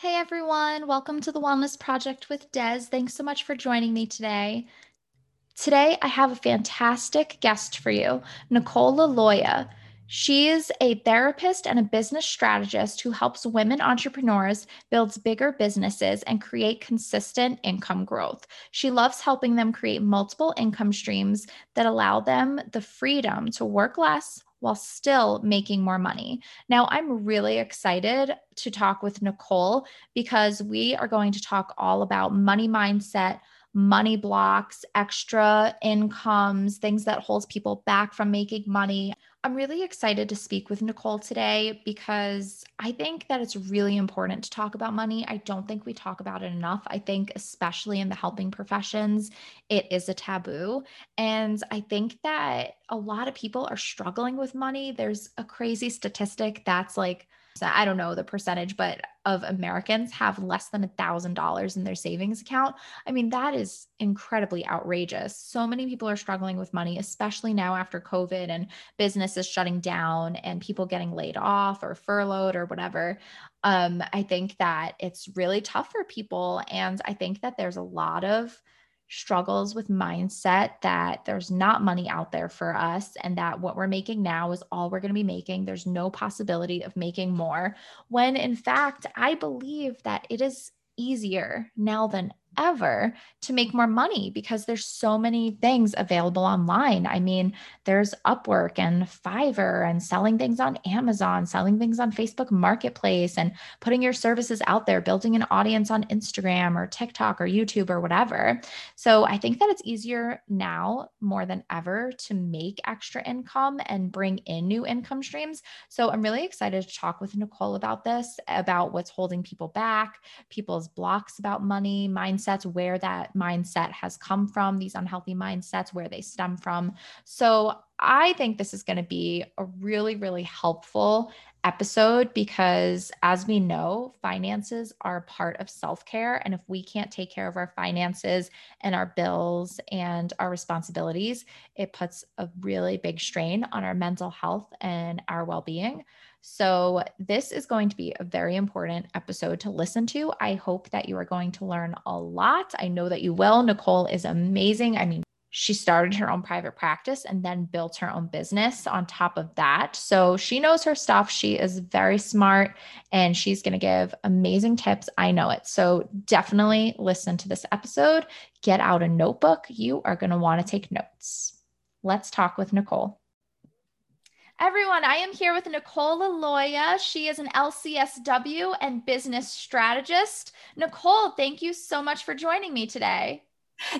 Hey everyone, welcome to the Wellness Project with Des. Thanks so much for joining me today. Today, I have a fantastic guest for you, Nicole Liloia. She is a therapist and a business strategist who helps women entrepreneurs build bigger businesses and create consistent income growth. She loves helping them create multiple income streams that allow them the freedom to work less while still making more money. Now, I'm really excited to talk with Nicole because we are going to talk all about money mindset money blocks, extra incomes, things that holds people back from making money. I'm really excited to speak with Nicole today because I think that it's really important to talk about money. I don't think we talk about it enough. I think, especially in the helping professions, it is a taboo. And I think that a lot of people are struggling with money. There's a crazy statistic that's like I don't know the percentage, but of Americans have less than a thousand dollars in their savings account. I mean, that is incredibly outrageous. So many people are struggling with money, especially now after COVID and businesses shutting down and people getting laid off or furloughed or whatever. Um, I think that it's really tough for people. And I think that there's a lot of struggles with mindset that there's not money out there for us and that what we're making now is all we're going to be making. There's no possibility of making more. When in fact, I believe that it is easier now than ever to make more money because there's so many things available online. I mean, there's Upwork and Fiverr and selling things on Amazon, selling things on Facebook Marketplace and putting your services out there, building an audience on Instagram or TikTok or YouTube or whatever. So I think that it's easier now more than ever to make extra income and bring in new income streams. So I'm really excited to talk with Nicole about this, about what's holding people back, people's blocks about money, mindset mindsets, where that mindset has come from, these unhealthy mindsets, where they stem from. So I think this is going to be a really, really helpful episode because, as we know, finances are part of self care. And if we can't take care of our finances and our bills and our responsibilities, it puts a really big strain on our mental health and our well being. So, this is going to be a very important episode to listen to. I hope that you are going to learn a lot. I know that you will. Nicole is amazing. I mean, she started her own private practice and then built her own business on top of that. So she knows her stuff. She is very smart and she's going to give amazing tips. I know it. So definitely listen to this episode. Get out a notebook. You are going to want to take notes. Let's talk with Nicole. Everyone, I am here with Nicole Liloia. She is an LCSW and business strategist. Nicole, thank you so much for joining me today.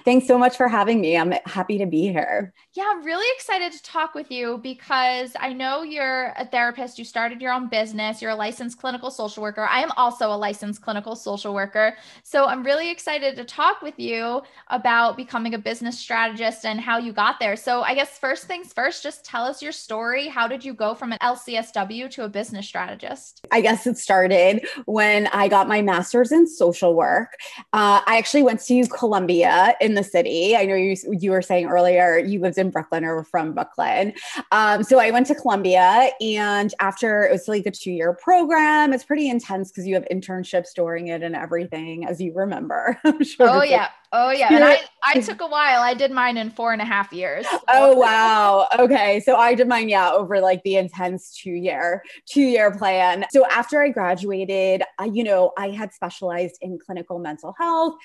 Thanks so much for having me. I'm happy to be here. Yeah, I'm really excited to talk with you because I know you're a therapist. You started your own business. You're a licensed clinical social worker. I am also a licensed clinical social worker. So I'm really excited to talk with you about becoming a business strategist and how you got there. So I guess first things first, just tell us your story. How did you go from an LCSW to a business strategist? I guess it started when I got my master's in social work. Uh, I actually went to Columbia in the city. I know you you were saying earlier you lived in Brooklyn or from Brooklyn. Um, so I went to Columbia, and after it was like a two year program. It's pretty intense because you have internships during it and everything, as you remember. sure oh yeah, Oh yeah, and I I took a while. I did mine in four and a half years. So. Oh wow. Okay, so I did mine yeah over like the intense two year two year plan. So after I graduated, I, you know I had specialized in clinical mental health,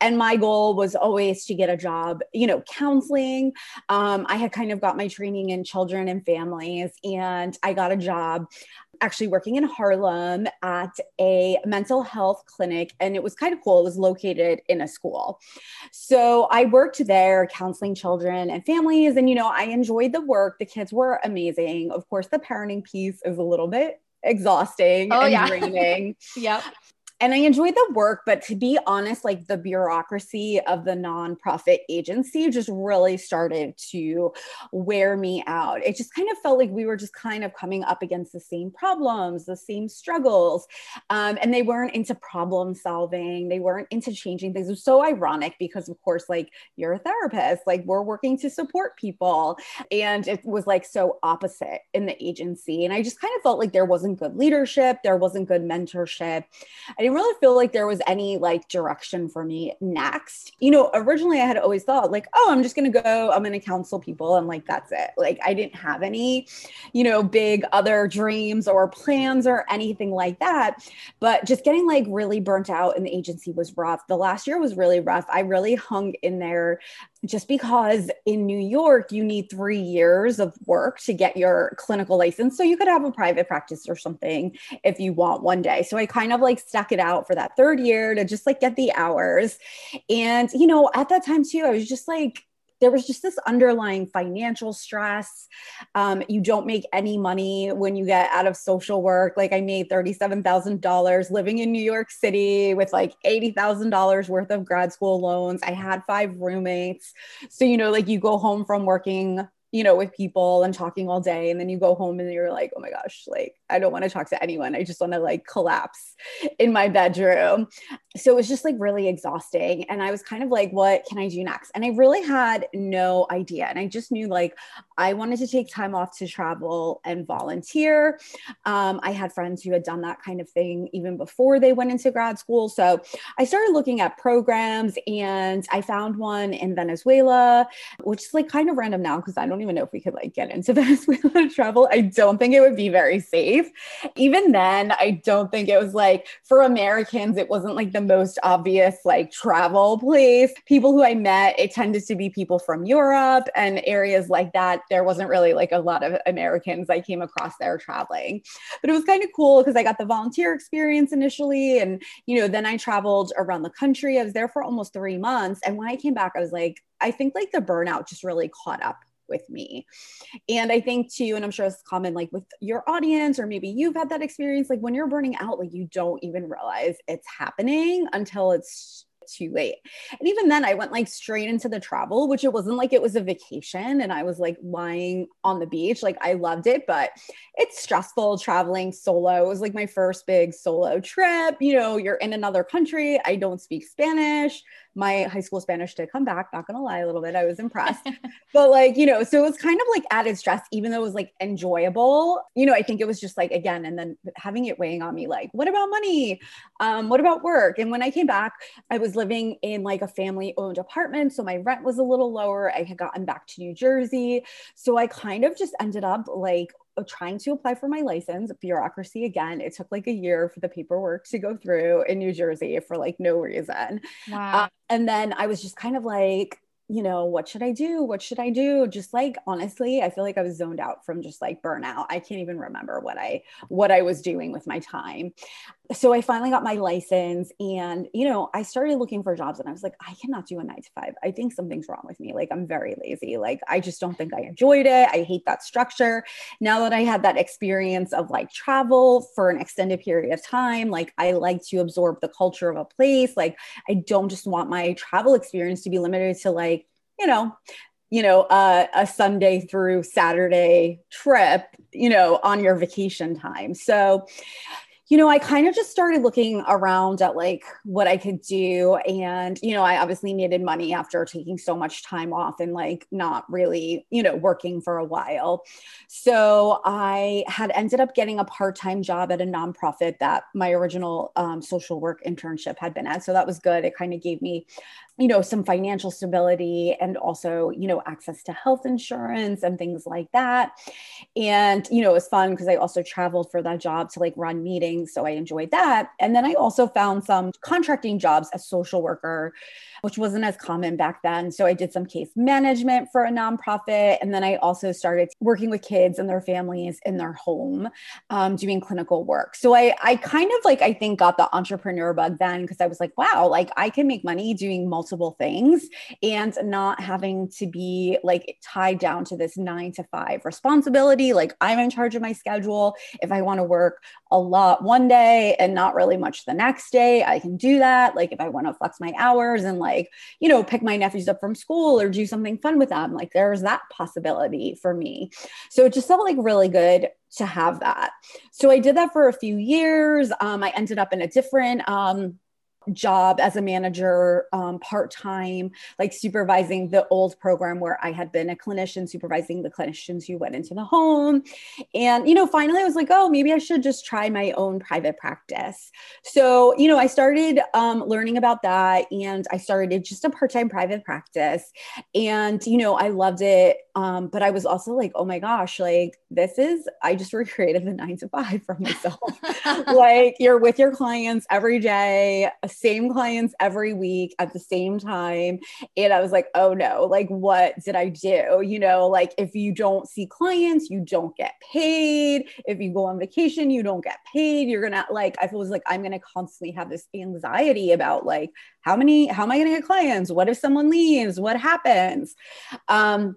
and my goal was always to get a job. You know, counseling. Um, I had kind of got my training in children and families, and I got a job actually working in Harlem at a mental health clinic, and it was kind of cool. It was located in a school. So I worked there counseling children and families, and you know, I enjoyed the work. The kids were amazing. Of course, the parenting piece is a little bit exhausting oh, and yeah. draining. yep and I enjoyed the work, but to be honest, like the bureaucracy of the nonprofit agency just really started to wear me out. It just kind of felt like we were just kind of coming up against the same problems, the same struggles. Um, and they weren't into problem solving, they weren't into changing things. It was so ironic because, of course, like you're a therapist, like we're working to support people. And it was like so opposite in the agency. And I just kind of felt like there wasn't good leadership, there wasn't good mentorship. I really feel like there was any like direction for me next. You know, originally I had always thought like, oh, I'm just going to go, I'm going to counsel people and like that's it. Like I didn't have any, you know, big other dreams or plans or anything like that. But just getting like really burnt out in the agency was rough. The last year was really rough. I really hung in there just because in New York, you need three years of work to get your clinical license. So you could have a private practice or something if you want one day. So I kind of like stuck it out for that third year to just like get the hours. And, you know, at that time too, I was just like, there was just this underlying financial stress. Um, you don't make any money when you get out of social work. Like I made $37,000 living in New York City with like $80,000 worth of grad school loans. I had five roommates. So, you know, like you go home from working you know, with people and talking all day. And then you go home and you're like, oh my gosh, like, I don't want to talk to anyone. I just want to like collapse in my bedroom. So it was just like really exhausting. And I was kind of like, what can I do next? And I really had no idea. And I just knew like I wanted to take time off to travel and volunteer. Um, I had friends who had done that kind of thing even before they went into grad school. So I started looking at programs and I found one in Venezuela, which is like kind of random now because I don't even know if we could like get into Venezuela to travel. I don't think it would be very safe. Even then, I don't think it was like for Americans, it wasn't like the most obvious like travel place. People who I met, it tended to be people from Europe and areas like that. There wasn't really like a lot of Americans I came across there traveling. But it was kind of cool because I got the volunteer experience initially. And, you know, then I traveled around the country. I was there for almost three months. And when I came back, I was like, I think like the burnout just really caught up with me. And I think too, and I'm sure it's common like with your audience, or maybe you've had that experience, like when you're burning out, like you don't even realize it's happening until it's too late. And even then, I went like straight into the travel, which it wasn't like it was a vacation and I was like lying on the beach. Like I loved it, but it's stressful traveling solo. It was like my first big solo trip. You know, you're in another country. I don't speak Spanish my high school Spanish did come back, not gonna lie a little bit. I was impressed. but like, you know, so it was kind of like added stress, even though it was like enjoyable. You know, I think it was just like again, and then having it weighing on me, like, what about money? Um, what about work? And when I came back, I was living in like a family owned apartment. So my rent was a little lower. I had gotten back to New Jersey. So I kind of just ended up like trying to apply for my license, bureaucracy again. It took like a year for the paperwork to go through in New Jersey for like no reason. Wow. Um, and then I was just kind of like, you know, what should I do? What should I do? Just like honestly, I feel like I was zoned out from just like burnout. I can't even remember what I what I was doing with my time so I finally got my license and, you know, I started looking for jobs and I was like, I cannot do a nine to five. I think something's wrong with me. Like, I'm very lazy. Like, I just don't think I enjoyed it. I hate that structure. Now that I had that experience of like travel for an extended period of time, like, I like to absorb the culture of a place. Like, I don't just want my travel experience to be limited to like, you know, you know, uh, a Sunday through Saturday trip, you know, on your vacation time. So, you know, I kind of just started looking around at like what I could do. And, you know, I obviously needed money after taking so much time off and like not really, you know, working for a while. So I had ended up getting a part time job at a nonprofit that my original um, social work internship had been at. So that was good. It kind of gave me you know some financial stability and also you know access to health insurance and things like that. And you know it was fun because i also traveled for that job to like run meetings so i enjoyed that. And then i also found some contracting jobs as social worker which wasn't as common back then. So I did some case management for a nonprofit. And then I also started working with kids and their families in their home, um, doing clinical work. So I, I kind of like, I think got the entrepreneur bug then because I was like, wow, like I can make money doing multiple things and not having to be like tied down to this nine to five responsibility. Like I'm in charge of my schedule. If I want to work a lot one day and not really much the next day, I can do that. Like if I want to flex my hours and like, you know, pick my nephews up from school or do something fun with them. Like there's that possibility for me. So it just felt like really good to have that. So I did that for a few years. Um, I ended up in a different um, job as a manager um, part time, like supervising the old program where I had been a clinician, supervising the clinicians who went into the home. And, you know, finally I was like, oh, maybe I should just try my own private practice. So, you know, I started um, learning about that and I started just a part time private practice. And, you know, I loved it. Um, but I was also like, oh my gosh, like this is, I just recreated the nine to five for myself. like you're with your clients every day, same clients every week at the same time. And I was like, oh no, like what did I do? You know, like if you don't see clients, you don't get paid. If you go on vacation, you don't get paid. You're gonna like, I was like, I'm gonna constantly have this anxiety about like how many, how am I gonna get clients? What if someone leaves? What happens? Um,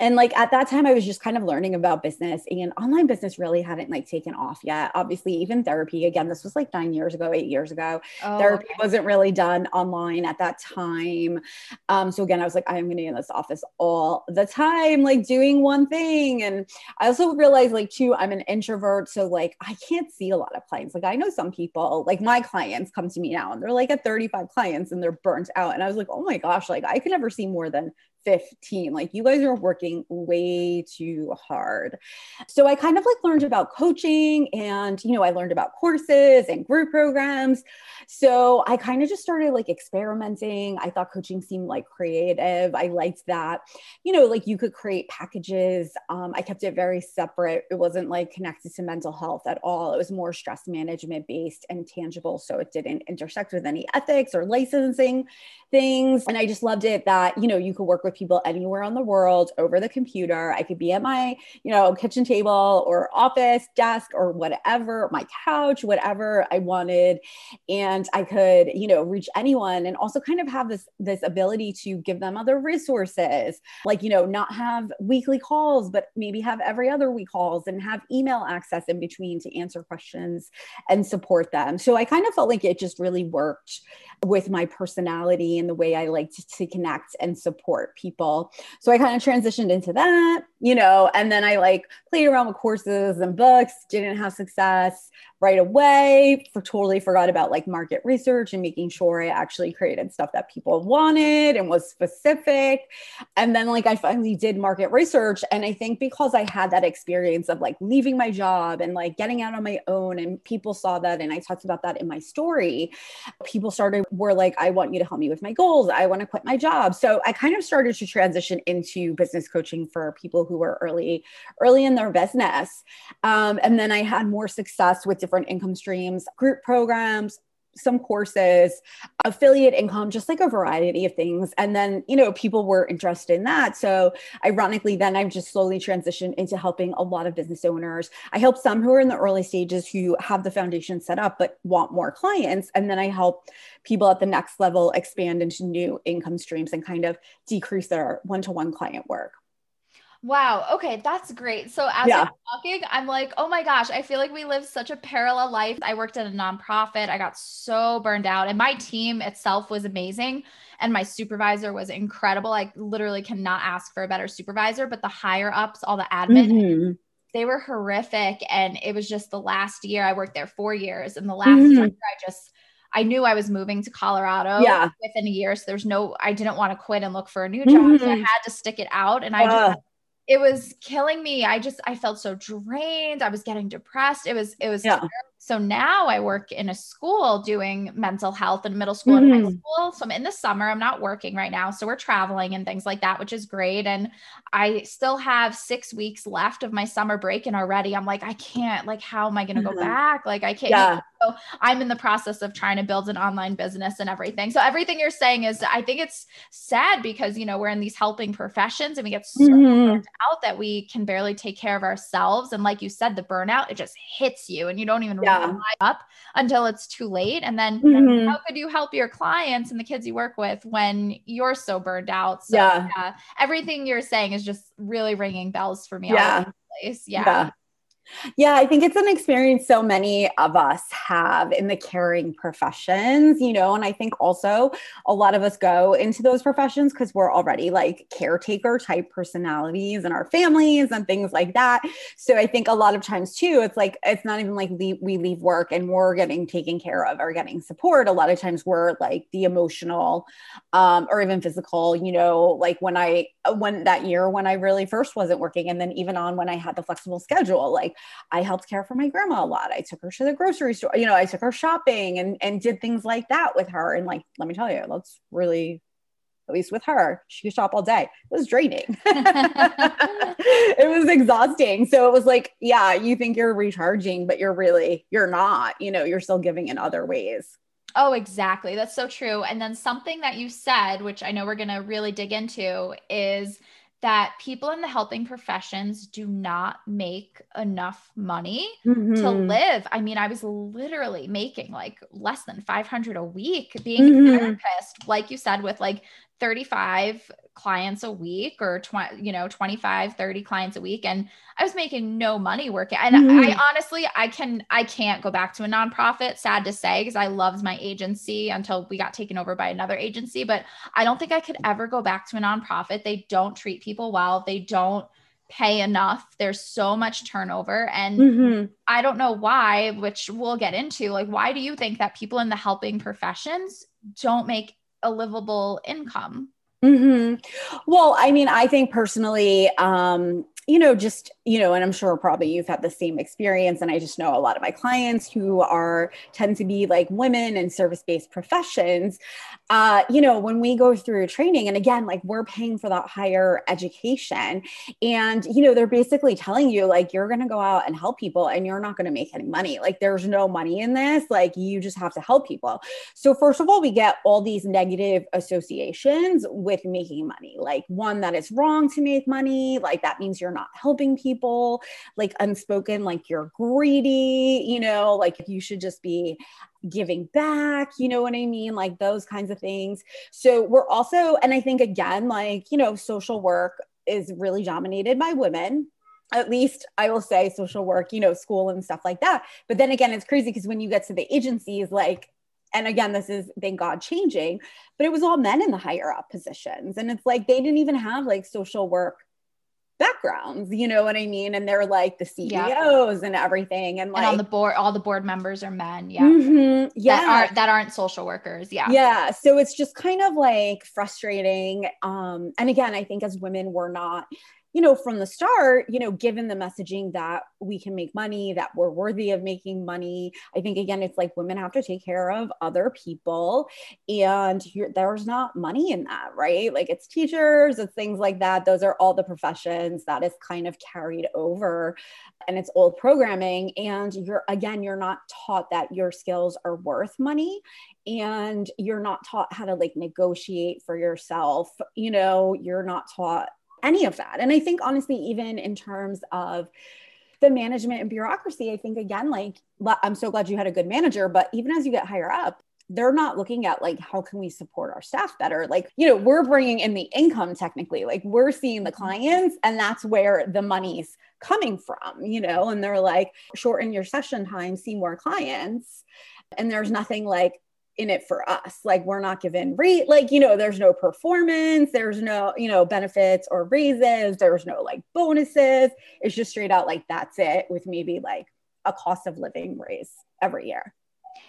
and like at that time i was just kind of learning about business and online business really hadn't like taken off yet. Obviously even therapy again this was like nine years ago eight years ago oh, therapy okay. wasn't really done online at that time. Um, so again i was like i'm going to be in this office all the time like doing one thing. And i also realized like too i'm an introvert so like i can't see a lot of clients. Like i know some people like my clients come to me now and they're like at 35 clients and they're burnt out and i was like oh my gosh like i could never see more than 15 like you guys are working way too hard. So i kind of like learned about coaching and you know i learned about courses and group programs. So i kind of just started like experimenting. I thought coaching seemed like creative. I liked that you know like you could create packages. Um, i kept it very separate. It wasn't like connected to mental health at all. It was more stress management based and tangible. So it didn't intersect with any ethics or licensing things and i just loved it that you know you could work with people anywhere on the world over the computer. I could be at my, you know, kitchen table or office desk or whatever, my couch, whatever I wanted. And I could, you know, reach anyone and also kind of have this this ability to give them other resources. Like, you know, not have weekly calls, but maybe have every other week calls and have email access in between to answer questions and support them. So I kind of felt like it just really worked with my personality and the way I like to, to connect and support people. So I kind of transitioned into that, you know, and then I like played around with courses and books, didn't have success right away, for totally forgot about like market research and making sure I actually created stuff that people wanted and was specific. And then like I finally did market research. And I think because I had that experience of like leaving my job and like getting out on my own, and people saw that, and I talked about that in my story, people started were like, I want you to help me with my goals. I want to quit my job. So I kind of started to transition into business coaching for people who were early, early in their business. Um, and then I had more success with different income streams, group programs, some courses, affiliate income, just like a variety of things. And then, you know, people were interested in that. So, ironically, then I've just slowly transitioned into helping a lot of business owners. I help some who are in the early stages who have the foundation set up but want more clients. And then I help people at the next level expand into new income streams and kind of decrease their one to one client work. Wow. Okay. That's great. So as yeah. I'm talking, I'm like, oh my gosh, I feel like we live such a parallel life. I worked at a nonprofit. I got so burned out, and my team itself was amazing. And my supervisor was incredible. I literally cannot ask for a better supervisor, but the higher ups, all the admin, mm-hmm. they were horrific. And it was just the last year I worked there four years. And the last mm-hmm. year I just I knew I was moving to Colorado yeah. within a year. So there's no, I didn't want to quit and look for a new job. Mm-hmm. So I mm-hmm. had to stick it out. And I uh. just it was killing me. I just I felt so drained. I was getting depressed. It was it was yeah. So now I work in a school doing mental health in middle school mm-hmm. and high mm-hmm. school. So I'm in the summer. I'm not working right now. So we're traveling and things like that, which is great. And I still have six weeks left of my summer break. And already I'm like, I can't, like, how am I going to mm-hmm. go back? Like, I can't. Yeah. So I'm in the process of trying to build an online business and everything. So everything you're saying is, I think it's sad because, you know, we're in these helping professions and we get so mm-hmm. out that we can barely take care of ourselves. And like you said, the burnout, it just hits you and you don't even yeah. up until it's too late. And then mm-hmm. how could you help your clients and the kids you work with when you're so burned out? So yeah. yeah everything you're saying is just really ringing bells for me. Yeah. Yeah. yeah. Yeah, I think it's an experience so many of us have in the caring professions, you know, and I think also a lot of us go into those professions because we're already like caretaker type personalities in our families and things like that. So I think a lot of times too, it's like, it's not even like we, we leave work and we're getting taken care of or getting support. A lot of times we're like the emotional um, or even physical, you know, like when I, Uh, when that year when I really first wasn't working, and then even on when I had the flexible schedule, like I helped care for my grandma a lot. I took her to the grocery store, you know, I took her shopping and and did things like that with her. And like, let me tell you, that's really at least with her, she could shop all day. It was draining. it was exhausting. So it was like, yeah, you think you're recharging, but you're really, you're not, you know, you're still giving in other ways. Oh, exactly. That's so true. And then something that you said, which I know we're going to really dig into, is that people in the helping professions do not make enough money mm-hmm. to live. I mean, I was literally making like less than 500 a week being mm-hmm. a therapist, like you said, with like 35 clients a week or 20 you know 25 30 clients a week and i was making no money working and mm-hmm. i honestly i can i can't go back to a nonprofit sad to say because i loved my agency until we got taken over by another agency but i don't think i could ever go back to a nonprofit they don't treat people well they don't pay enough there's so much turnover and mm-hmm. i don't know why which we'll get into like why do you think that people in the helping professions don't make a livable income Mm-hmm. Well, I mean, I think personally, um, you know, just, you know, and I'm sure probably you've had the same experience. And I just know a lot of my clients who are tend to be like women in service based professions. Uh, you know, when we go through training, and again, like we're paying for that higher education, and, you know, they're basically telling you, like, you're going to go out and help people and you're not going to make any money. Like, there's no money in this. Like, you just have to help people. So, first of all, we get all these negative associations with making money. Like, one, that it's wrong to make money. Like, that means you're not helping people, like unspoken, like you're greedy, you know, like you should just be giving back, you know what I mean? Like those kinds of things. So we're also, and I think again, like, you know, social work is really dominated by women at least I will say social work, you know, school and stuff like that. But then again, it's crazy because when you get to the agencies, like, and again, this is thank God changing, but it was all men in the higher up positions. And it's like they didn't even have like social work backgrounds, you know what I mean? And they're like the CEOs yeah. and everything. And like and on the board, all the board members are men. Yeah. Mm-hmm, yeah. That aren't, that aren't social workers. Yeah. Yeah. So it's just kind of like frustrating. Um, and again, I think as women, we're not you know, from the start, you know, given the messaging that we can make money, that we're worthy of making money, I think again, it's like women have to take care of other people, and there's not money in that, right? Like it's teachers, it's things like that. Those are all the professions that is kind of carried over, and it's old programming. And you're again, you're not taught that your skills are worth money, and you're not taught how to like negotiate for yourself. You know, you're not taught any of that. And I think honestly, even in terms of the management and bureaucracy, I think again, like I'm so glad you had a good manager, but even as you get higher up, they're not looking at like how can we support our staff better? Like you know we're bringing in the income technically like we're seeing the clients and that's where the money's coming from you know? And they're like shorten your session time see more clients. And there's nothing like in it for us. Like we're not given rate, like, you know, there's no performance, there's no, you know, benefits or raises, there's no like bonuses. It's just straight out like that's it with maybe like a cost of living raise every year.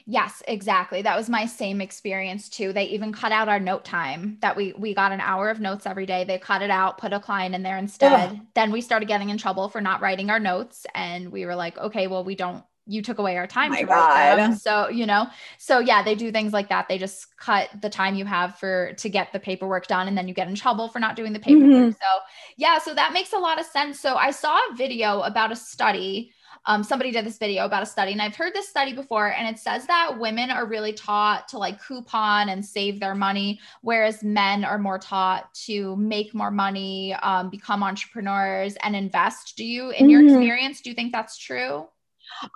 Yes, exactly. That was my same experience too. They even cut out our note time that we we got an hour of notes every day. They cut it out, put a client in there instead. Ugh. Then we started getting in trouble for not writing our notes and we were like, "Okay, well we don't you took away our time. Oh my God. So, you know, so yeah, they do things like that. They just cut the time you have for to get the paperwork done and then you get in trouble for not doing the paperwork. Mm-hmm. So, yeah, so that makes a lot of sense. So, I saw a video about a study. Um, somebody did this video about a study, and I've heard this study before, and it says that women are really taught to like coupon and save their money, whereas men are more taught to make more money, um, become entrepreneurs, and invest. Do you, in mm-hmm. your experience, do you think that's true?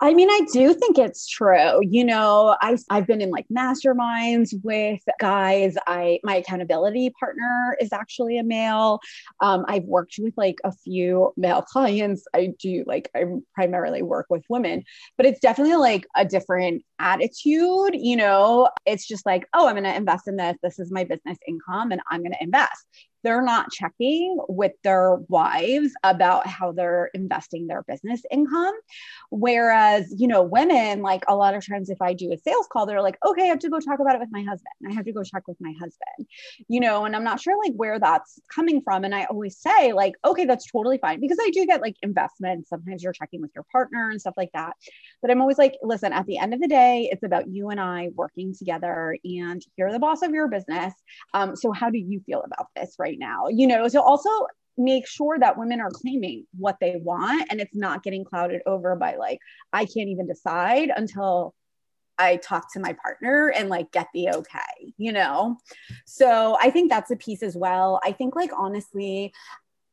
I mean, I do think it's true. You know, I I've been in like masterminds with guys. I my accountability partner is actually a male. Um, I've worked with like a few male clients. I do like I primarily work with women, but it's definitely like a different attitude. You know, it's just like, oh, I'm going to invest in this. This is my business income, and I'm going to invest they're not checking with their wives about how they're investing their business income. Whereas, you know, women, like a lot of times, if I do a sales call, they're like, okay, I have to go talk about it with my husband. I have to go check with my husband, you know, and I'm not sure like where that's coming from. And I always say, like, okay, that's totally fine because I do get like investments. Sometimes you're checking with your partner and stuff like that. But I'm always like, listen, at the end of the day, it's about you and I working together and you're the boss of your business. Um, so how do you feel about this right right now, you know, so also make sure that women are claiming what they want and it's not getting clouded over by like, I can't even decide until I talk to my partner and like get the okay, you know? So I think that's a piece as well. I think, like, honestly,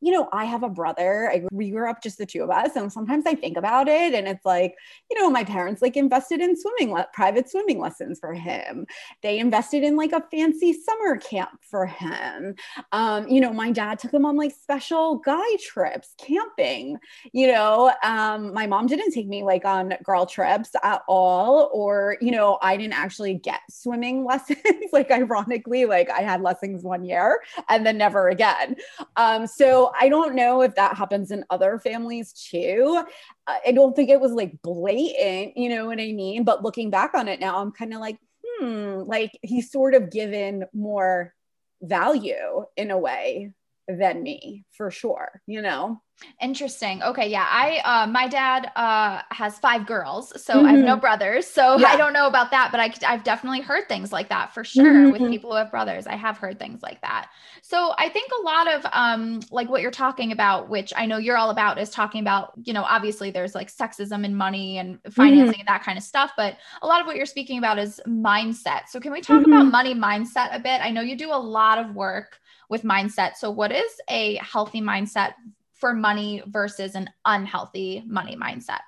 you know, I have a brother. I, we grew up just the two of us. And sometimes I think about it and it's like, you know, my parents like invested in swimming, le- private swimming lessons for him. They invested in like a fancy summer camp for him. Um, you know, my dad took him on like special guy trips, camping. You know, um, my mom didn't take me like on girl trips at all. Or, you know, I didn't actually get swimming lessons. like, ironically, like I had lessons one year and then never again. Um, so, I don't know if that happens in other families too. I don't think it was like blatant, you know what I mean? But looking back on it now, I'm kind of like, hmm, like he's sort of given more value in a way than me for sure, you know? Interesting. Okay, yeah. I uh my dad uh has five girls, so mm-hmm. I have no mm-hmm. brothers. So yeah. I don't know about that, but I I've definitely heard things like that for sure mm-hmm. with people who have brothers. I have heard things like that. So I think a lot of um like what you're talking about, which I know you're all about is talking about, you know, obviously there's like sexism and money and financing mm-hmm. and that kind of stuff, but a lot of what you're speaking about is mindset. So can we talk about mm-hmm. money mindset a bit? I know you do a lot of work with mindset. So what is a healthy mindset for money versus an unhealthy money mindset?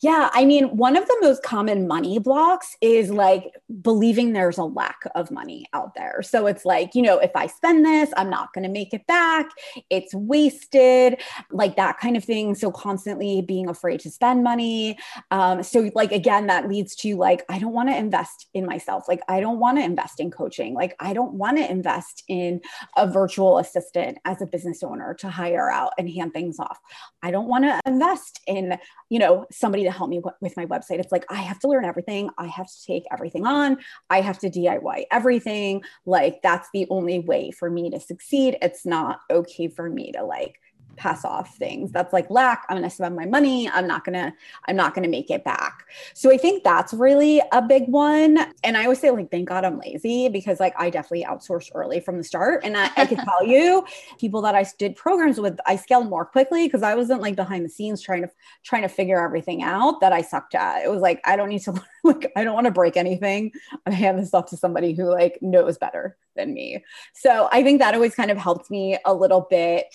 Yeah, I mean, one of the most common money blocks is like believing there's a lack of money out there. So it's like, you know, if I spend this, I'm not going to make it back. It's wasted, like that kind of thing. So constantly being afraid to spend money. Um, so, like, again, that leads to like, I don't want to invest in myself. Like, I don't want to invest in coaching. Like, I don't want to invest in a virtual assistant as a business owner to hire out and hand things off. I don't want to invest in, you know, somebody to help me w- with my website. It's like I have to learn everything. I have to take everything on. I have to DIY everything. Like that's the only way for me to succeed. It's not okay for me to like pass off things. That's like lack i'm going to spend my money. I'm not going to i'm not going to make it back. So i think that's really a big one. And i always say like thank god i'm lazy because like i definitely outsourced early from the start. And i, I can tell you people that i did programs with i scaled more quickly because i wasn't like behind the scenes trying to trying to figure everything out that i sucked at. It was like i don't need to like i don't want to break anything. I hand this off to somebody who like knows better than me. So I think that always kind of helped me a little bit.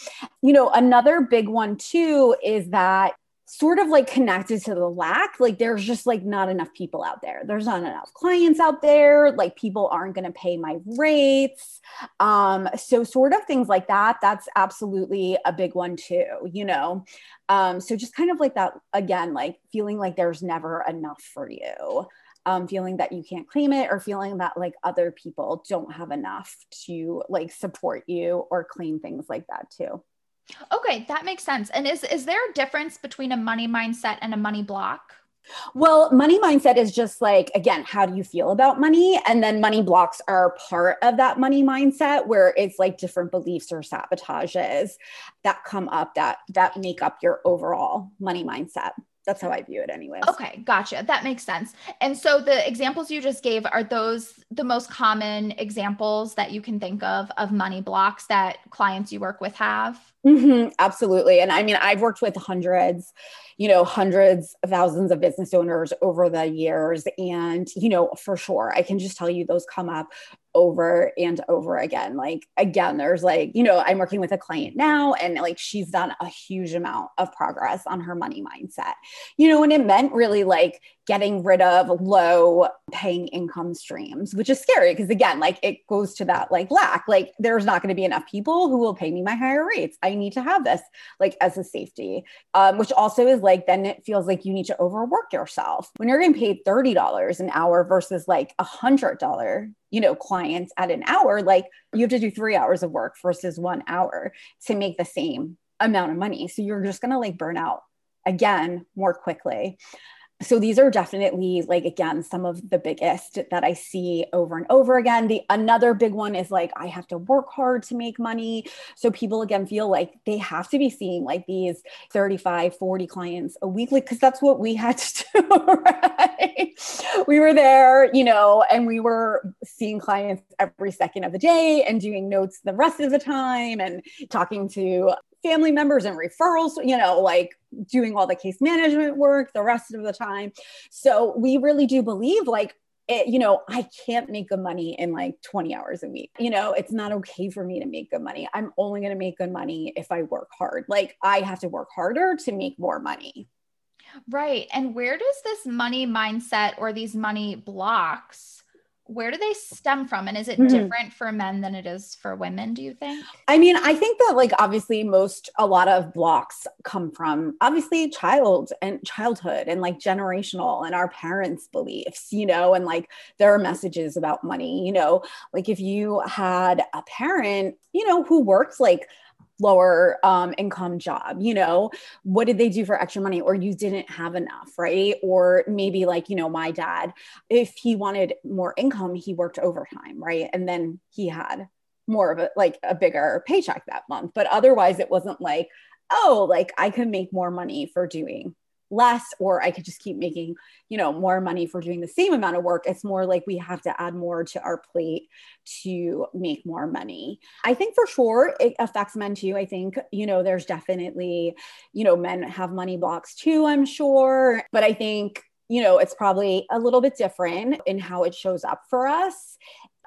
You know, another big one too is that sort of like connected to the lack like there's just like not enough people out there. There's not enough clients out there. Like people aren't going to pay my rates. Um so sort of things like that that's absolutely a big one too you know? Um so just kind of like that again like feeling like there's never enough for you um, feeling that you can't claim it or feeling that like other people don't have enough to like support you or claim things like that too. Okay, that makes sense. And is is there a difference between a money mindset and a money block? Well, money mindset is just like, again, how do you feel about money? And then money blocks are part of that money mindset where it's like different beliefs or sabotages that come up that that make up your overall money mindset that's how I view it anyways. Okay, gotcha. That makes sense. And so the examples you just gave are those the most common examples that you can think of of money blocks that clients you work with have? Mm-hmm, absolutely. And I mean, I've worked with hundreds, you know, hundreds thousands of business owners over the years. And, you know, for sure, I can just tell you those come up over and over again. Like, again, there's like, you know, I'm working with a client now and like she's done a huge amount of progress on her money mindset, you know, and it meant really like getting rid of low paying income streams, which is scary because again, like it goes to that like lack. Like there's not going to be enough people who will pay me my higher rates. I need to have this like as a safety, um, which also is like then it feels like you need to overwork yourself when you're getting paid thirty dollars an hour versus like a hundred dollar you know clients at an hour like you have to do three hours of work versus one hour to make the same amount of money. So you're just going to like burn out again more quickly so these are definitely like again some of the biggest that i see over and over again. The another big one is like i have to work hard to make money. So people again feel like they have to be seeing like these 35 40 clients a week because that's what we had to do right? We were there you know and we were seeing clients every second of the day and doing notes the rest of the time and talking to family members and referrals, you know, like doing all the case management work the rest of the time. So we really do believe like it, you know, I can't make good money in like 20 hours a week. You know, it's not okay for me to make good money. I'm only going to make good money if I work hard. Like I have to work harder to make more money. Right. And where does this money mindset or these money blocks where do they stem from? And is it mm-hmm. different for men than it is for women do you think? I mean i think that like obviously most a lot of blocks come from obviously child and childhood and like generational and our parents beliefs you know and like there are messages about money you know? Like if you had a parent you know who worked like lower um, income job you know? What did they do for extra money? Or you didn't have enough right? Or maybe like you know my dad if he wanted more income he worked overtime right? And then he had more of a like a bigger paycheck that month. But otherwise it wasn't like oh like i could make more money for doing less or I could just keep making, you know, more money for doing the same amount of work. It's more like we have to add more to our plate to make more money. I think for sure it affects men too. I think, you know, there's definitely, you know, men have money blocks too, I'm sure, but I think you know, it's probably a little bit different in how it shows up for us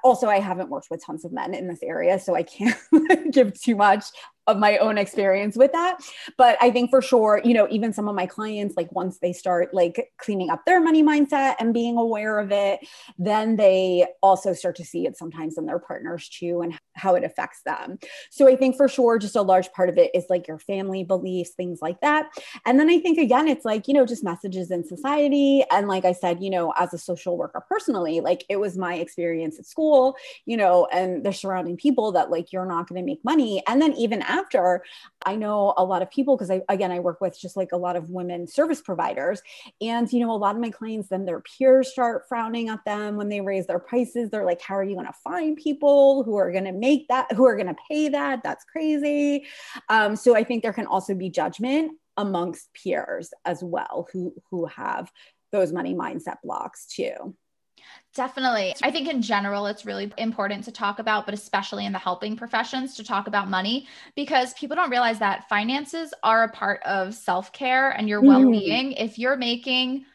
also i haven't worked with tons of men in this area so i can't give too much of my own experience with that. But i think for sure you know even some of my clients like once they start like cleaning up their money mindset and being aware of it then they also start to see it sometimes in their partners too and how it affects them. So i think for sure just a large part of it is like your family beliefs things like that. And then i think again it's like you know just messages in society. And like i said you know as a social worker personally like it was my experience at school you know and the surrounding people that like you're not going to make money. And then even after i know a lot of people because i again i work with just like a lot of women service providers. And you know a lot of my clients then their peers start frowning at them when they raise their prices. They're like how are you going to find people who are going to make that who are going to pay that? That's crazy. Um, so i think there can also be judgment amongst peers as well who who have those money mindset blocks too Definitely. I think in general, it's really important to talk about, but especially in the helping professions, to talk about money because people don't realize that finances are a part of self care and your well being. Mm. If you're making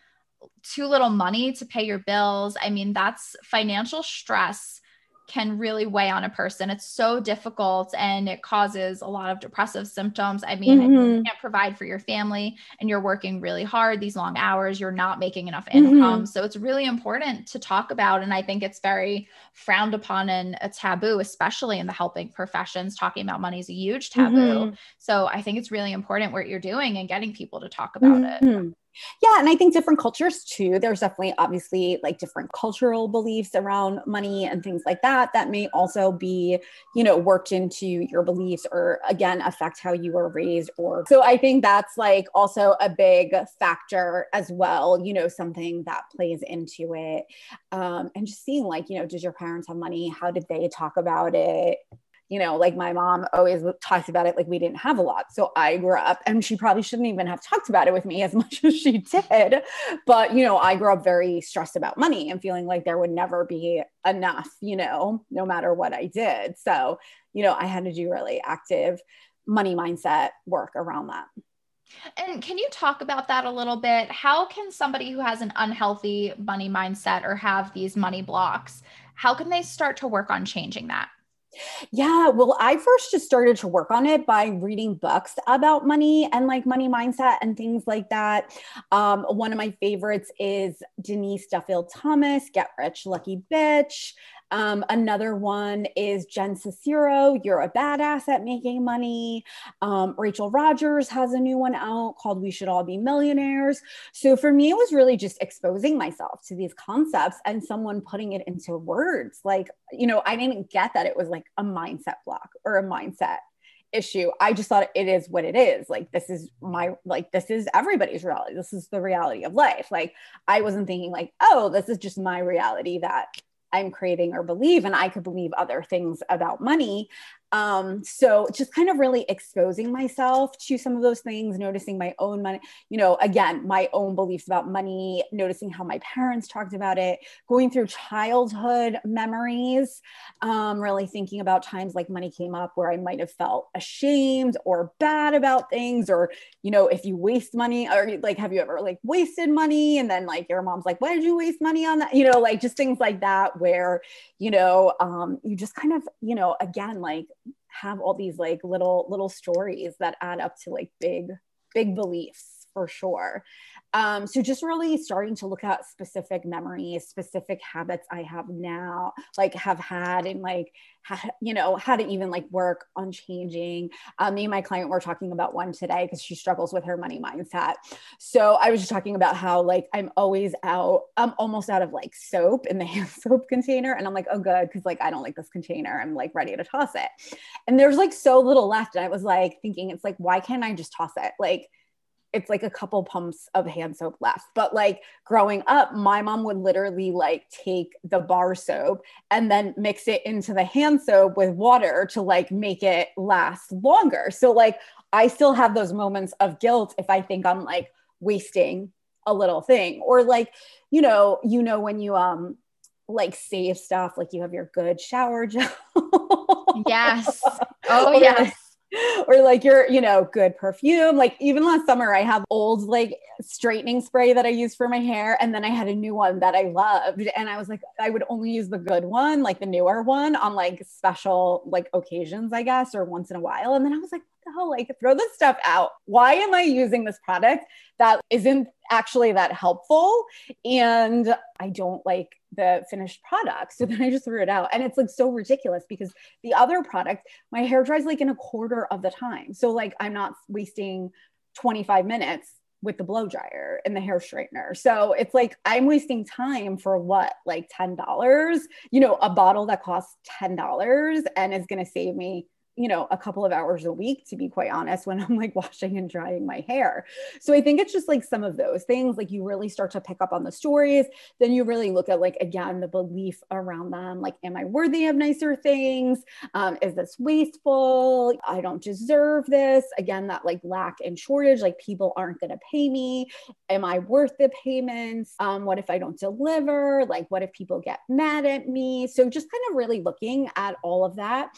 too little money to pay your bills, I mean, that's financial stress can really weigh on a person. It's so difficult and it causes a lot of depressive symptoms. I mean, mm-hmm. you can't provide for your family and you're working really hard these long hours, you're not making enough income. Mm-hmm. So it's really important to talk about. And I think it's very frowned upon and a taboo, especially in the helping professions. Talking about money is a huge taboo. Mm-hmm. So I think it's really important what you're doing and getting people to talk about it. Yeah. And I think different cultures too, there's definitely obviously like different cultural beliefs around money and things like that, that may also be, you know, worked into your beliefs or again, affect how you were raised. Or so I think that's like also a big factor as well, you know, something that plays into it. Um, and just seeing like, you know, did your parents have money? How did they talk about it? You know, like my mom always talks about it like we didn't have a lot. So I grew up, and she probably shouldn't even have talked about it with me as much as she did. But, you know, I grew up very stressed about money and feeling like there would never be enough, you know, no matter what I did. So, you know, I had to do really active money mindset work around that. And can you talk about that a little bit? How can somebody who has an unhealthy money mindset or have these money blocks, how can they start to work on changing that? Yeah, well, I first just started to work on it by reading books about money and like money mindset and things like that. Um, one of my favorites is Denise Duffield Thomas, Get Rich Lucky Bitch. Um, another one is Jen Sincero, You're a Badass at Making Money. Um, Rachel Rogers has a new one out called We Should All Be Millionaires. So for me, it was really just exposing myself to these concepts and someone putting it into words. Like, you know, I didn't get that it was like a mindset block or a mindset issue. I just thought it is what it is. Like this is my like this is everybody's reality. This is the reality of life. Like I wasn't thinking like, oh, this is just my reality that I'm creating or believe, and I could believe other things about money. Um, so just kind of really exposing myself to some of those things, noticing my own money, you know, again, my own beliefs about money, noticing how my parents talked about it, going through childhood memories, um, really thinking about times like money came up where I might have felt ashamed or bad about things, or, you know, if you waste money, or like, have you ever like wasted money? And then like your mom's like, why did you waste money on that? You know, like just things like that, where, you know, um, you just kind of, you know, again, like have all these like little little stories that add up to like big big beliefs for sure um, so just really starting to look at specific memories specific habits i have now like have had and like ha- you know how to even like work on changing. Um, me and my client were talking about one today because she struggles with her money mindset. So i was just talking about how like i'm always out i'm almost out of like soap in the hand soap container and i'm like oh good because like i don't like this container. I'm like ready to toss it. And there's like so little left and i was like thinking it's like why can't i just toss it? Like it's like a couple pumps of hand soap left. But like growing up, my mom would literally like take the bar soap and then mix it into the hand soap with water to like make it last longer. So like I still have those moments of guilt if I think I'm like wasting a little thing or like you know, you know when you um like save stuff like you have your good shower gel. yes. Oh yes or like your, you know, good perfume. Like even last summer, I have old like straightening spray that I use for my hair. And then I had a new one that I loved. And I was like, I would only use the good one, like the newer one on like special like occasions, I guess, or once in a while. And then I was like, the hell? Like throw this stuff out. Why am I using this product that isn't actually that helpful? And I don't like the finished product. So then I just threw it out. And it's like so ridiculous because the other product, my hair dries like in a quarter of the time. So like I'm not wasting 25 minutes with the blow dryer and the hair straightener. So it's like I'm wasting time for what, like $10, you know, a bottle that costs $10 and is going to save me you know, a couple of hours a week, to be quite honest, when I'm like washing and drying my hair. So I think it's just like some of those things, like you really start to pick up on the stories. Then you really look at, like, again, the belief around them. Like, am I worthy of nicer things? Um, is this wasteful? I don't deserve this. Again, that like lack and shortage, like people aren't going to pay me. Am I worth the payments? Um, what if I don't deliver? Like, what if people get mad at me? So just kind of really looking at all of that,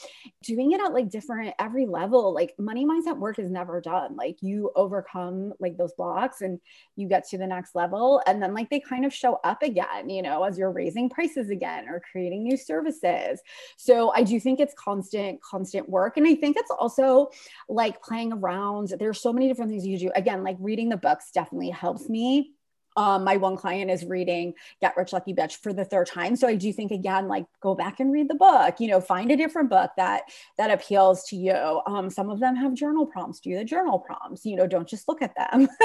doing it at like different every level like money mindset work is never done. Like you overcome like those blocks and you get to the next level. And then like they kind of show up again you know as you're raising prices again or creating new services. So i do think it's constant constant work. And i think it's also like playing around. There's so many different things you do. Again like reading the books definitely helps me um, my one client is reading Get Rich Lucky Bitch for the third time. So I do think again, like go back and read the book, you know, find a different book that that appeals to you. Um, some of them have journal prompts, do the journal prompts, you know, don't just look at them.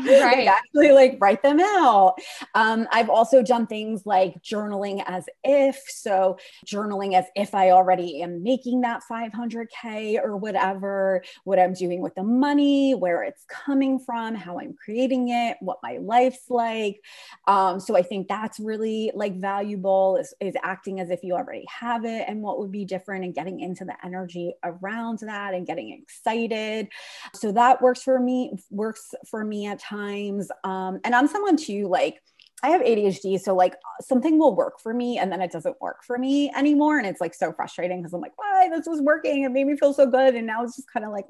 right. actually like write them out. Um, I've also done things like journaling as if. So journaling as if I already am making that 500K or whatever, what I'm doing with the money, where it's coming from, how I'm creating it, what my life life's like. Um, so I think that's really like valuable is, is acting as if you already have it and what would be different and getting into the energy around that and getting excited. So that works for me, works for me at times. Um, and I'm someone too, like, I have ADHD, so like something will work for me and then it doesn't work for me anymore. And it's like so frustrating because I'm like, why this was working? It made me feel so good. And now it's just kind of like,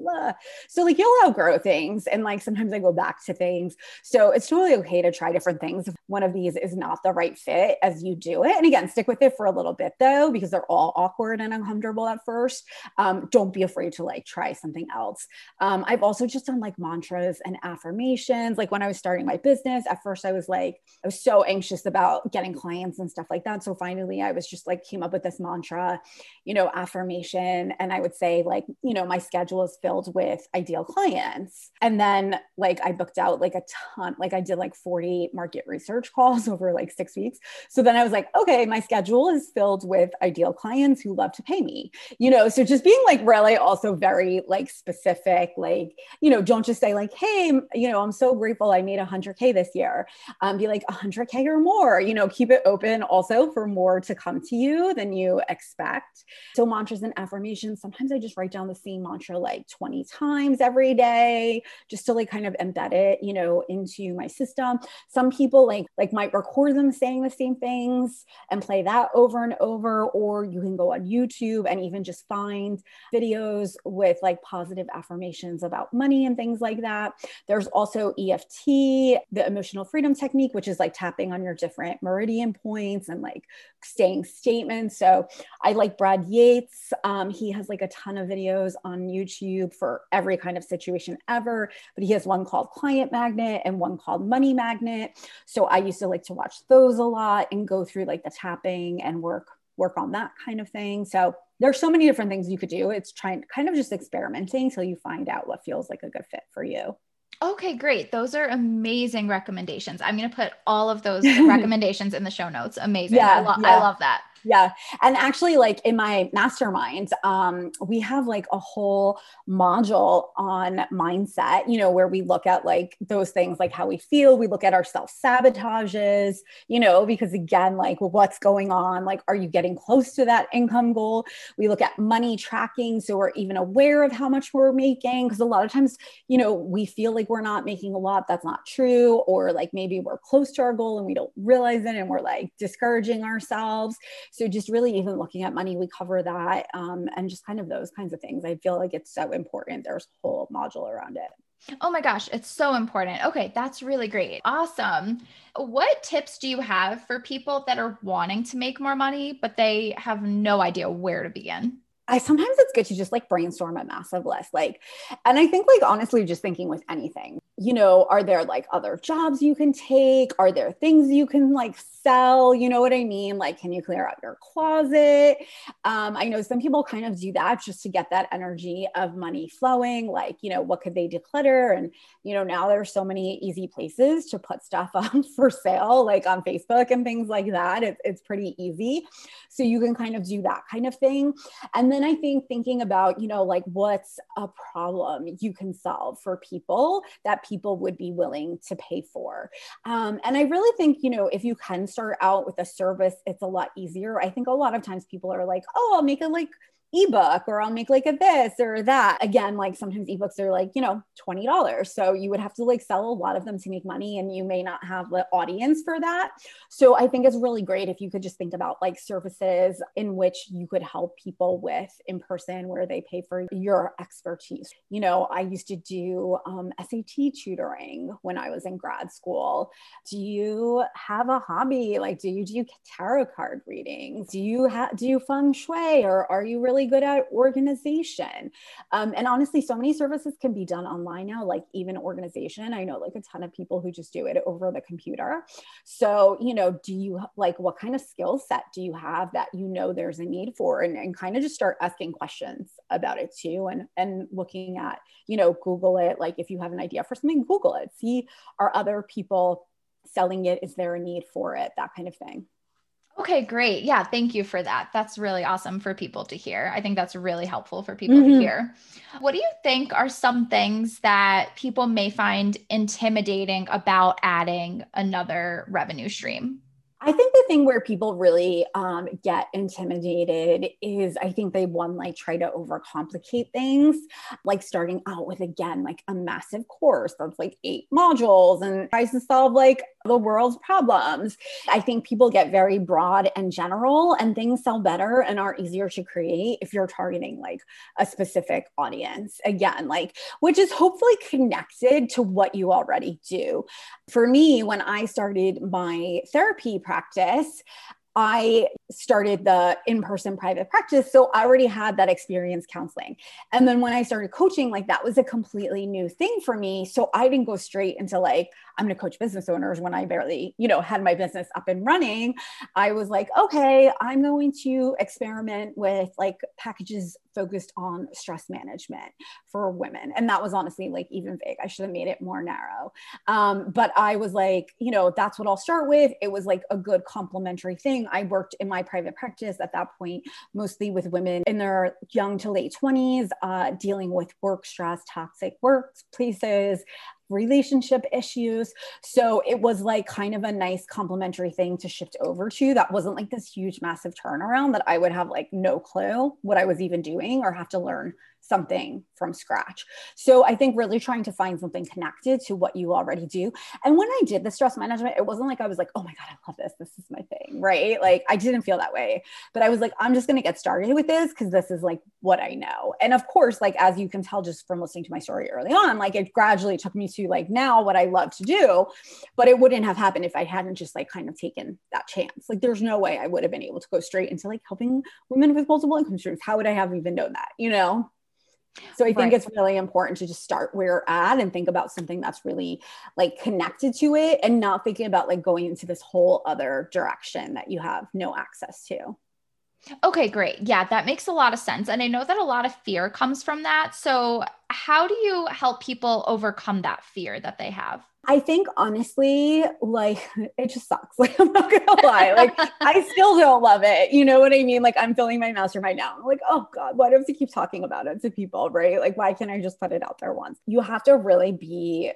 so like you'll outgrow things. And like sometimes I go back to things. So it's totally okay to try different things. If one of these is not the right fit as you do it. And again, stick with it for a little bit though, because they're all awkward and uncomfortable at first. Um, don't be afraid to like try something else. Um, I've also just done like mantras and affirmations. Like when I was starting my business, at first I was like, I was so anxious about getting clients and stuff like that. So finally, I was just like, came up with this mantra, you know, affirmation. And I would say, like, you know, my schedule is filled with ideal clients. And then, like, I booked out like a ton, like, I did like 40 market research calls over like six weeks. So then I was like, okay, my schedule is filled with ideal clients who love to pay me, you know, so just being like really also very like specific, like, you know, don't just say like, hey, you know, I'm so grateful I made 100K this year. Um, be like 100K or more, you know, keep it open also for more to come to you than you expect. So, mantras and affirmations, sometimes I just write down the same mantra like 20 times every day just to like kind of embed it, you know, into my system. Some people like like might record them saying the same things and play that over and over or you can go on YouTube and even just find videos with like positive affirmations about money and things like that. There's also EFT, the emotional freedom technique, which is like tapping on your different meridian points and like saying statements. So I like Brad Yates. Um, he has like a ton of videos on YouTube for every kind of situation ever, but he has one called Client Magnet and one called Money Magnet. So I used to like to watch those a lot and go through like the tapping and work work on that kind of thing. So there's so many different things you could do. It's trying kind of just experimenting till you find out what feels like a good fit for you. Okay, great. Those are amazing recommendations. I'm going to put all of those recommendations in the show notes. Amazing. Yeah, I, lo- yeah. I love that. Yeah. And actually, like in my mastermind, um, we have like a whole module on mindset, you know, where we look at like those things, like how we feel. We look at our self sabotages, you know, because again, like what's going on? Like, are you getting close to that income goal? We look at money tracking. So we're even aware of how much we're making. Cause a lot of times, you know, we feel like we're not making a lot. That's not true. Or like maybe we're close to our goal and we don't realize it and we're like discouraging ourselves. So just really even looking at money, we cover that um, and just kind of those kinds of things. I feel like it's so important. There's a whole module around it. Oh my gosh, it's so important. Okay, that's really great. Awesome. What tips do you have for people that are wanting to make more money, but they have no idea where to begin? I sometimes it's good to just like brainstorm a massive list. Like, and I think like honestly, just thinking with anything, you know, are there like other jobs you can take? Are there things you can like sell? You know what I mean? Like, can you clear out your closet? Um, I know some people kind of do that just to get that energy of money flowing. Like, you know, what could they declutter? And, you know, now there's so many easy places to put stuff up for sale, like on Facebook and things like that. It's, it's pretty easy. So you can kind of do that kind of thing. And then I think thinking about, you know, like what's a problem you can solve for people that people would be willing to pay for. Um, and I really think, you know, if you can start out with a service, it's a lot easier. I think a lot of times people are like, oh, I'll make it like ebook or I'll make like a this or that. Again, like sometimes ebooks are like, you know, $20. So you would have to like sell a lot of them to make money and you may not have the audience for that. So I think it's really great if you could just think about like services in which you could help people with in person where they pay for your expertise. You know, I used to do um, SAT tutoring when I was in grad school. Do you have a hobby? Like, do you do tarot card readings? Do you have, do you feng shui or are you really really good at organization. Um, and honestly, so many services can be done online now, like even organization. I know like a ton of people who just do it over the computer. So, you know, do you like what kind of skill set do you have that you know there's a need for? And, and kind of just start asking questions about it too. And, and looking at, you know, Google it. Like if you have an idea for something, Google it. See, are other people selling it? Is there a need for it? That kind of thing. Okay, great. Yeah, thank you for that. That's really awesome for people to hear. I think that's really helpful for people mm-hmm. to hear. What do you think are some things that people may find intimidating about adding another revenue stream? I think the thing where people really um, get intimidated is I think they one like try to overcomplicate things, like starting out with again like a massive course that's like eight modules and tries to solve like the world's problems. I think people get very broad and general, and things sell better and are easier to create if you're targeting like a specific audience. Again, like, which is hopefully connected to what you already do. For me, when I started my therapy practice, I started the in person private practice. So I already had that experience counseling. And then when I started coaching, like that was a completely new thing for me. So I didn't go straight into like, I'm going to coach business owners when I barely, you know, had my business up and running. I was like, okay, I'm going to experiment with like packages focused on stress management for women. And that was honestly like even vague. I should have made it more narrow. Um, but I was like, you know, that's what I'll start with. It was like a good complementary thing. I worked in my private practice at that point, mostly with women in their young to late 20s, uh, dealing with work stress, toxic workplaces, relationship issues. So it was like kind of a nice complementary thing to shift over to. That wasn't like this huge, massive turnaround that I would have like no clue what I was even doing or have to learn something from scratch. So I think really trying to find something connected to what you already do. And when I did the stress management, it wasn't like I was like, oh my God, I love this. This is my thing, right? Like I didn't feel that way. But I was like, I'm just going to get started with this because this is like what I know. And of course, like as you can tell just from listening to my story early on, like it gradually took me to like now what I love to do. But it wouldn't have happened if I hadn't just like kind of taken that chance. Like there's no way I would have been able to go straight into like helping women with multiple income streams. How would I have even known that, you know? So I think right. it's really important to just start where you're at and think about something that's really like connected to it and not thinking about like going into this whole other direction that you have no access to. Okay, great. Yeah, that makes a lot of sense. And I know that a lot of fear comes from that. So, how do you help people overcome that fear that they have? I think honestly, like it just sucks. Like I'm not gonna lie. Like I still don't love it. You know what I mean? Like I'm filling my mastermind now. I'm like, oh God, why do I have to keep talking about it to people? Right? Like, why can't I just put it out there once? You have to really be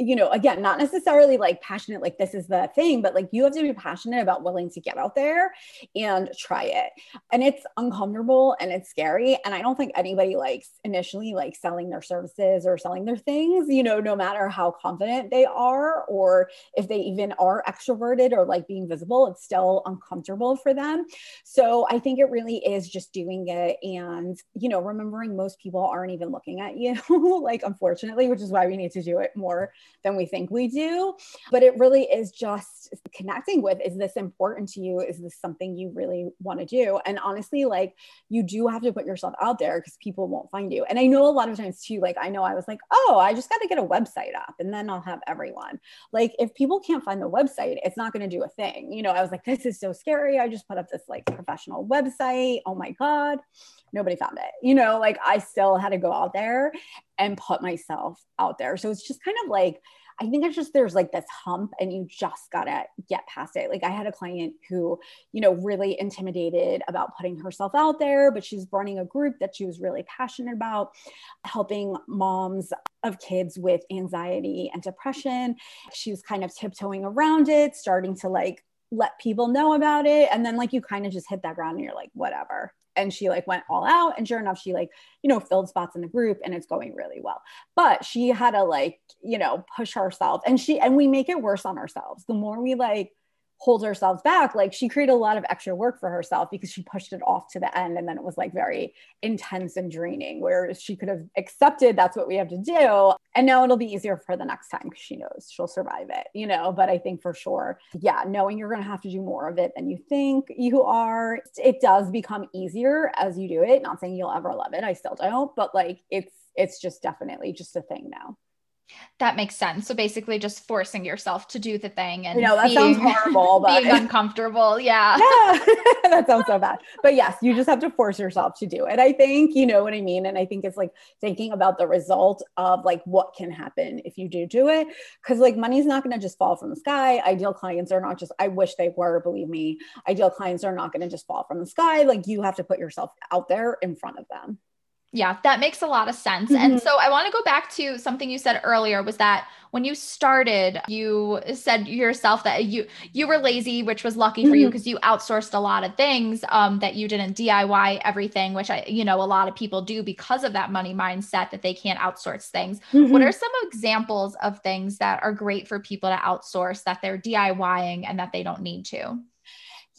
you know, again, not necessarily like passionate, like this is the thing, but like you have to be passionate about willing to get out there and try it. And it's uncomfortable and it's scary. And I don't think anybody likes initially like selling their services or selling their things, you know, no matter how confident they are or if they even are extroverted or like being visible, it's still uncomfortable for them. So I think it really is just doing it and, you know, remembering most people aren't even looking at you, like, unfortunately, which is why we need to do it more than we think we do. But it really is just connecting with is this important to you? Is this something you really want to do? And honestly, like you do have to put yourself out there because people won't find you. And I know a lot of times too, like I know I was like, oh, I just got to get a website up and then I'll have everyone. Like if people can't find the website, it's not going to do a thing. You know, I was like, this is so scary. I just put up this like professional website. Oh my God nobody found it. You know, like I still had to go out there and put myself out there. So it's just kind of like, I think it's just there's like this hump and you just gotta get past it. Like I had a client who, you know, really intimidated about putting herself out there, but she's running a group that she was really passionate about, helping moms of kids with anxiety and depression. She was kind of tiptoeing around it, starting to like let people know about it. And then like you kind of just hit that ground and you're like, whatever, and she like went all out and sure enough she like you know filled spots in the group and it's going really well. But she had to like you know push herself and she and we make it worse on ourselves. The more we like hold ourselves back like she created a lot of extra work for herself because she pushed it off to the end and then it was like very intense and draining whereas she could have accepted that's what we have to do and now it'll be easier for the next time because she knows she'll survive it you know? But i think for sure yeah knowing you're going to have to do more of it than you think you are it does become easier as you do it. Not saying you'll ever love it i still don't but like it's it's just definitely just a thing now that makes sense. So basically, just forcing yourself to do the thing and you know that being, sounds horrible, but being uncomfortable. Yeah, yeah, that sounds so bad. But yes, you just have to force yourself to do it. I think you know what I mean, and I think it's like thinking about the result of like what can happen if you do do it, because like money's not going to just fall from the sky. Ideal clients are not just. I wish they were. Believe me, ideal clients are not going to just fall from the sky. Like you have to put yourself out there in front of them. Yeah, that makes a lot of sense. Mm-hmm. And so I want to go back to something you said earlier was that when you started, you said yourself that you you were lazy, which was lucky for mm-hmm. you because you outsourced a lot of things um, that you didn't DIY everything, which I you know a lot of people do because of that money mindset that they can't outsource things. Mm-hmm. What are some examples of things that are great for people to outsource that they're DIYing and that they don't need to?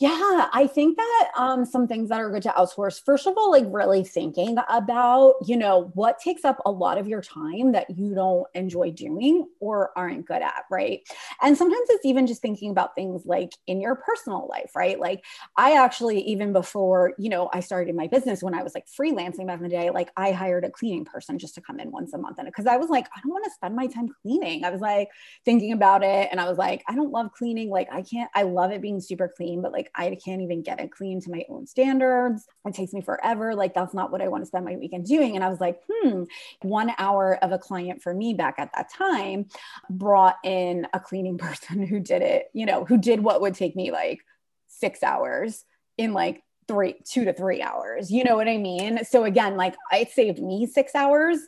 Yeah, I think that um, some things that are good to outsource, first of all, like really thinking about, you know, what takes up a lot of your time that you don't enjoy doing or aren't good at, right? And sometimes it's even just thinking about things like in your personal life, right? Like I actually, even before, you know, I started my business when I was like freelancing back in the day, like I hired a cleaning person just to come in once a month. And because I was like, I don't want to spend my time cleaning. I was like thinking about it and I was like, I don't love cleaning. Like I can't, I love it being super clean, but like I can't even get it clean to my own standards. It takes me forever. Like, that's not what I want to spend my weekend doing. And I was like, hmm, one hour of a client for me back at that time brought in a cleaning person who did it, you know, who did what would take me like six hours in like three, two to three hours. You know what I mean? So again, like it saved me six hours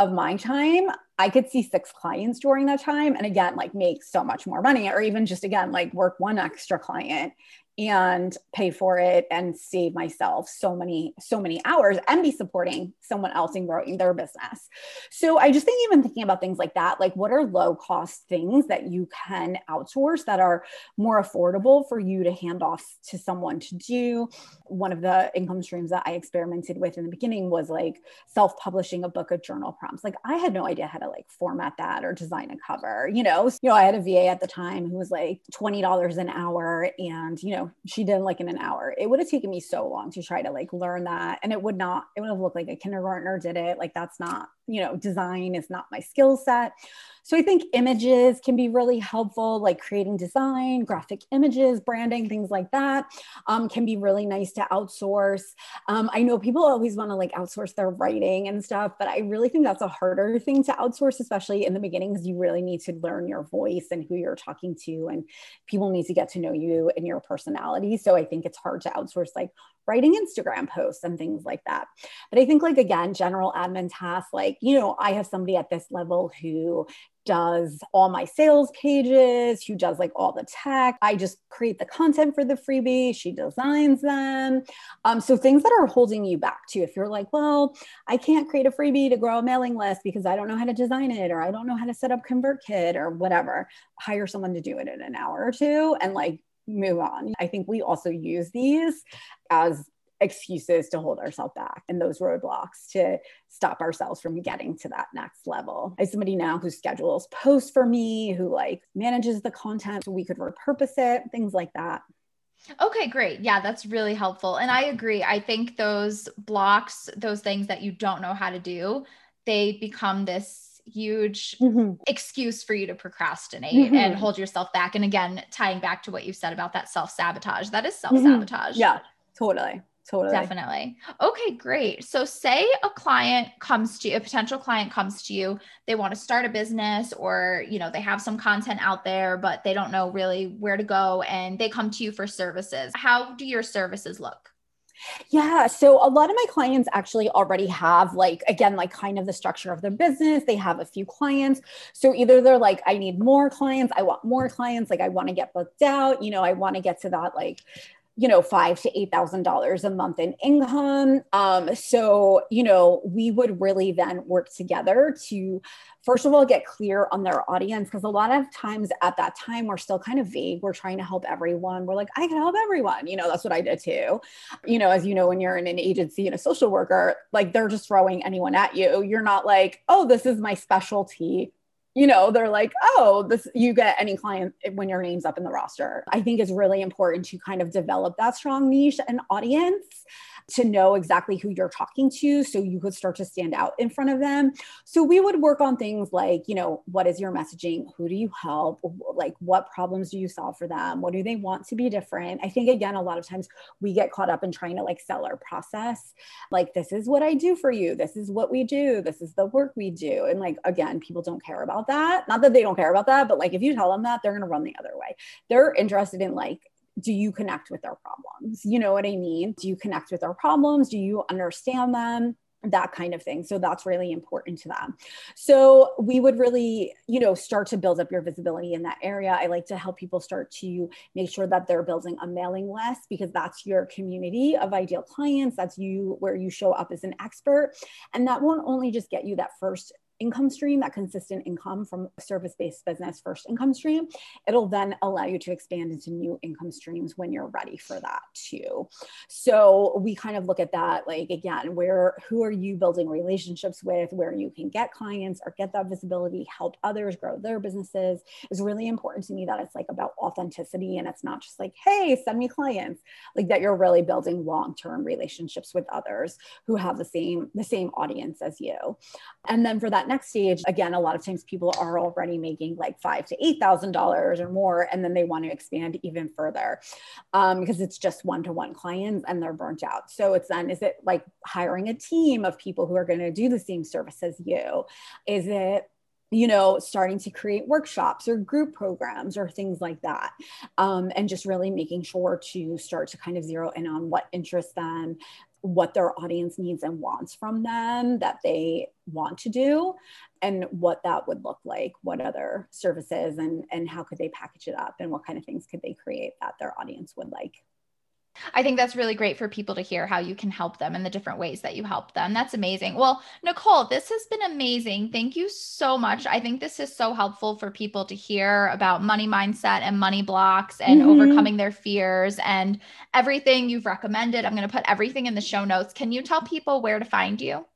of my time, I could see six clients during that time and again, like make so much more money, or even just again, like work one extra client and pay for it and save myself so many so many hours and be supporting someone else in growing their business. So i just think even thinking about things like that like what are low cost things that you can outsource that are more affordable for you to hand off to someone to do? One of the income streams that i experimented with in the beginning was like self publishing a book of journal prompts. Like i had no idea how to like format that or design a cover you know? You know i had a va at the time who was like $20 an hour and you know she did like in an hour. It would have taken me so long to try to like learn that. And it would not, it would have looked like a kindergartner did it. Like that's not, you know, design is not my skill set. So I think images can be really helpful, like creating design, graphic images, branding, things like that um, can be really nice to outsource. Um, I know people always want to like outsource their writing and stuff, but I really think that's a harder thing to outsource, especially in the beginning, because you really need to learn your voice and who you're talking to, and people need to get to know you and your personality. So I think it's hard to outsource like writing Instagram posts and things like that. But I think, like, again, general admin tasks, like, you know, I have somebody at this level who does all my sales pages, who does like all the tech. I just create the content for the freebie, she designs them. Um, so things that are holding you back too. If you're like, well, I can't create a freebie to grow a mailing list because I don't know how to design it or I don't know how to set up ConvertKit or whatever, hire someone to do it in an hour or two and like move on. I think we also use these as excuses to hold ourselves back and those roadblocks to stop ourselves from getting to that next level. I have somebody now who schedules posts for me, who like manages the content so we could repurpose it, things like that. Okay, great. Yeah, that's really helpful. And I agree. I think those blocks, those things that you don't know how to do, they become this huge mm-hmm. excuse for you to procrastinate mm-hmm. and hold yourself back. And again, tying back to what you said about that self sabotage, that is self sabotage. Mm-hmm. Yeah, totally. Totally. Definitely. Okay, great. So, say a client comes to you, a potential client comes to you, they want to start a business or, you know, they have some content out there, but they don't know really where to go and they come to you for services. How do your services look? Yeah. So a lot of my clients actually already have, like, again, like kind of the structure of their business. They have a few clients. So either they're like, I need more clients, I want more clients, like, I want to get booked out, you know, I want to get to that, like, you know, five to eight thousand dollars a month in income. Um, so, you know, we would really then work together to first of all get clear on their audience because a lot of times at that time we're still kind of vague. We're trying to help everyone. We're like, I can help everyone. You know, that's what I did too. You know, as you know, when you're in an agency and a social worker, like they're just throwing anyone at you. You're not like, oh, this is my specialty you know they're like oh this you get any client when your name's up in the roster. I think it's really important to kind of develop that strong niche and audience to know exactly who you're talking to so you could start to stand out in front of them. So we would work on things like, you know, what is your messaging? Who do you help? Like, what problems do you solve for them? What do they want to be different? I think, again, a lot of times we get caught up in trying to like sell our process. Like, this is what I do for you. This is what we do. This is the work we do. And like, again, people don't care about that. Not that they don't care about that, but like, if you tell them that, they're going to run the other way. They're interested in like, do you connect with their problems? You know what I mean? Do you connect with their problems? Do you understand them? that kind of thing. So that's really important to them. So we would really, you know, start to build up your visibility in that area. I like to help people start to make sure that they're building a mailing list because that's your community of ideal clients. That's you where you show up as an expert. And that won't only just get you that first income stream, that consistent income from a service based business first income stream, it'll then allow you to expand into new income streams when you're ready for that too. So we kind of look at that like, again, where, who are you building relationships with, where you can get clients or get that visibility, help others grow their businesses is really important to me that it's like about authenticity and it's not just like, hey, send me clients, like that you're really building long term relationships with others who have the same, the same audience as you. And then for that next stage, again, a lot of times people are already making like five to eight thousand dollars or more, and then they want to expand even further um, because it's just one-to-one clients and they're burnt out. So it's then is it like hiring a team of people who are going to do the same service as you? Is it you know, starting to create workshops or group programs or things like that. Um, and just really making sure to start to kind of zero in on what interests them, what their audience needs and wants from them that they want to do and what that would look like what other services and and how could they package it up and what kind of things could they create that their audience would like I think that's really great for people to hear how you can help them and the different ways that you help them. That's amazing. Well, Nicole, this has been amazing. Thank you so much. I think this is so helpful for people to hear about money mindset and money blocks and mm-hmm. overcoming their fears and everything you've recommended. I'm going to put everything in the show notes. Can you tell people where to find you?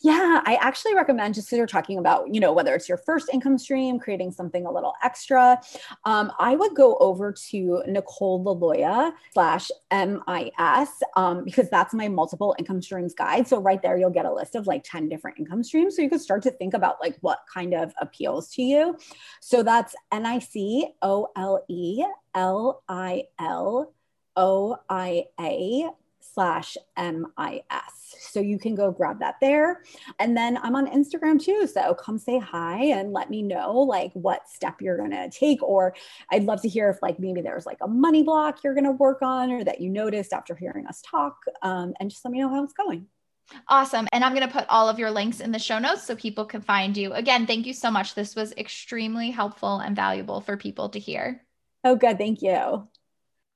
Yeah, I actually recommend just because you're talking about, you know, whether it's your first income stream, creating something a little extra. Um, I would go over to Nicole Liloia slash MIS um, because that's my multiple income streams guide. So right there, you'll get a list of like 10 different income streams. So you can start to think about like what kind of appeals to you. So that's N I C O L E L I L O I A slash MIS. So you can go grab that there. And then I'm on Instagram too. So come say hi and let me know like what step you're going to take. Or I'd love to hear if like maybe there's like a money block you're going to work on or that you noticed after hearing us talk. Um, and just let me know how it's going. Awesome. And I'm going to put all of your links in the show notes so people can find you. Again, thank you so much. This was extremely helpful and valuable for people to hear. Oh, good. Thank you.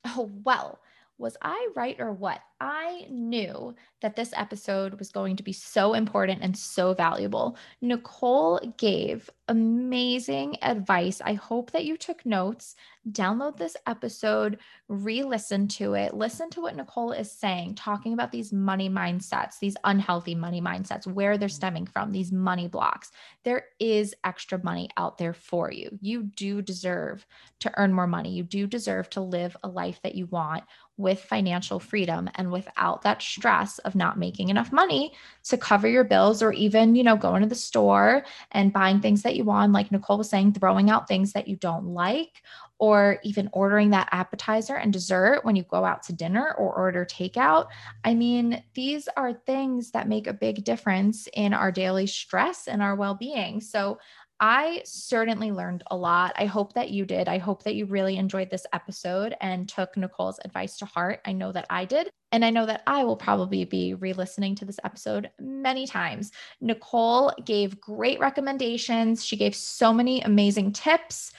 Oh, well. Was I right or what? I knew that this episode was going to be so important and so valuable. Nicole gave amazing advice. I hope that you took notes. Download this episode, re listen to it, listen to what Nicole is saying, talking about these money mindsets, these unhealthy money mindsets, where they're mm-hmm. stemming from, these money blocks. There is extra money out there for you. You do deserve to earn more money. You do deserve to live a life that you want with financial freedom and without that stress of not making enough money to cover your bills or even, you know, going to the store and buying things that you want, like Nicole was saying, throwing out things that you don't like, or even ordering that appetizer and dessert when you go out to dinner or order takeout. I mean, these are things that make a big difference in our daily stress and our well being. So I certainly learned a lot. I hope that you did. I hope that you really enjoyed this episode and took Nicole's advice to heart. I know that I did. And I know that I will probably be re listening to this episode many times. Nicole gave great recommendations. She gave so many amazing tips.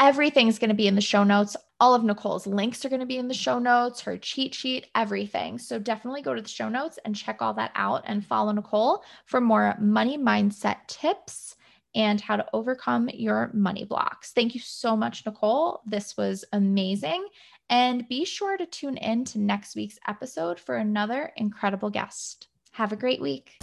Everything's going to be in the show notes. All of Nicole's links are going to be in the show notes, her cheat sheet, everything. So definitely go to the show notes and check all that out and follow Nicole for more money mindset tips and how to overcome your money blocks. Thank you so much, Nicole. This was amazing. And be sure to tune in to next week's episode for another incredible guest. Have a great week.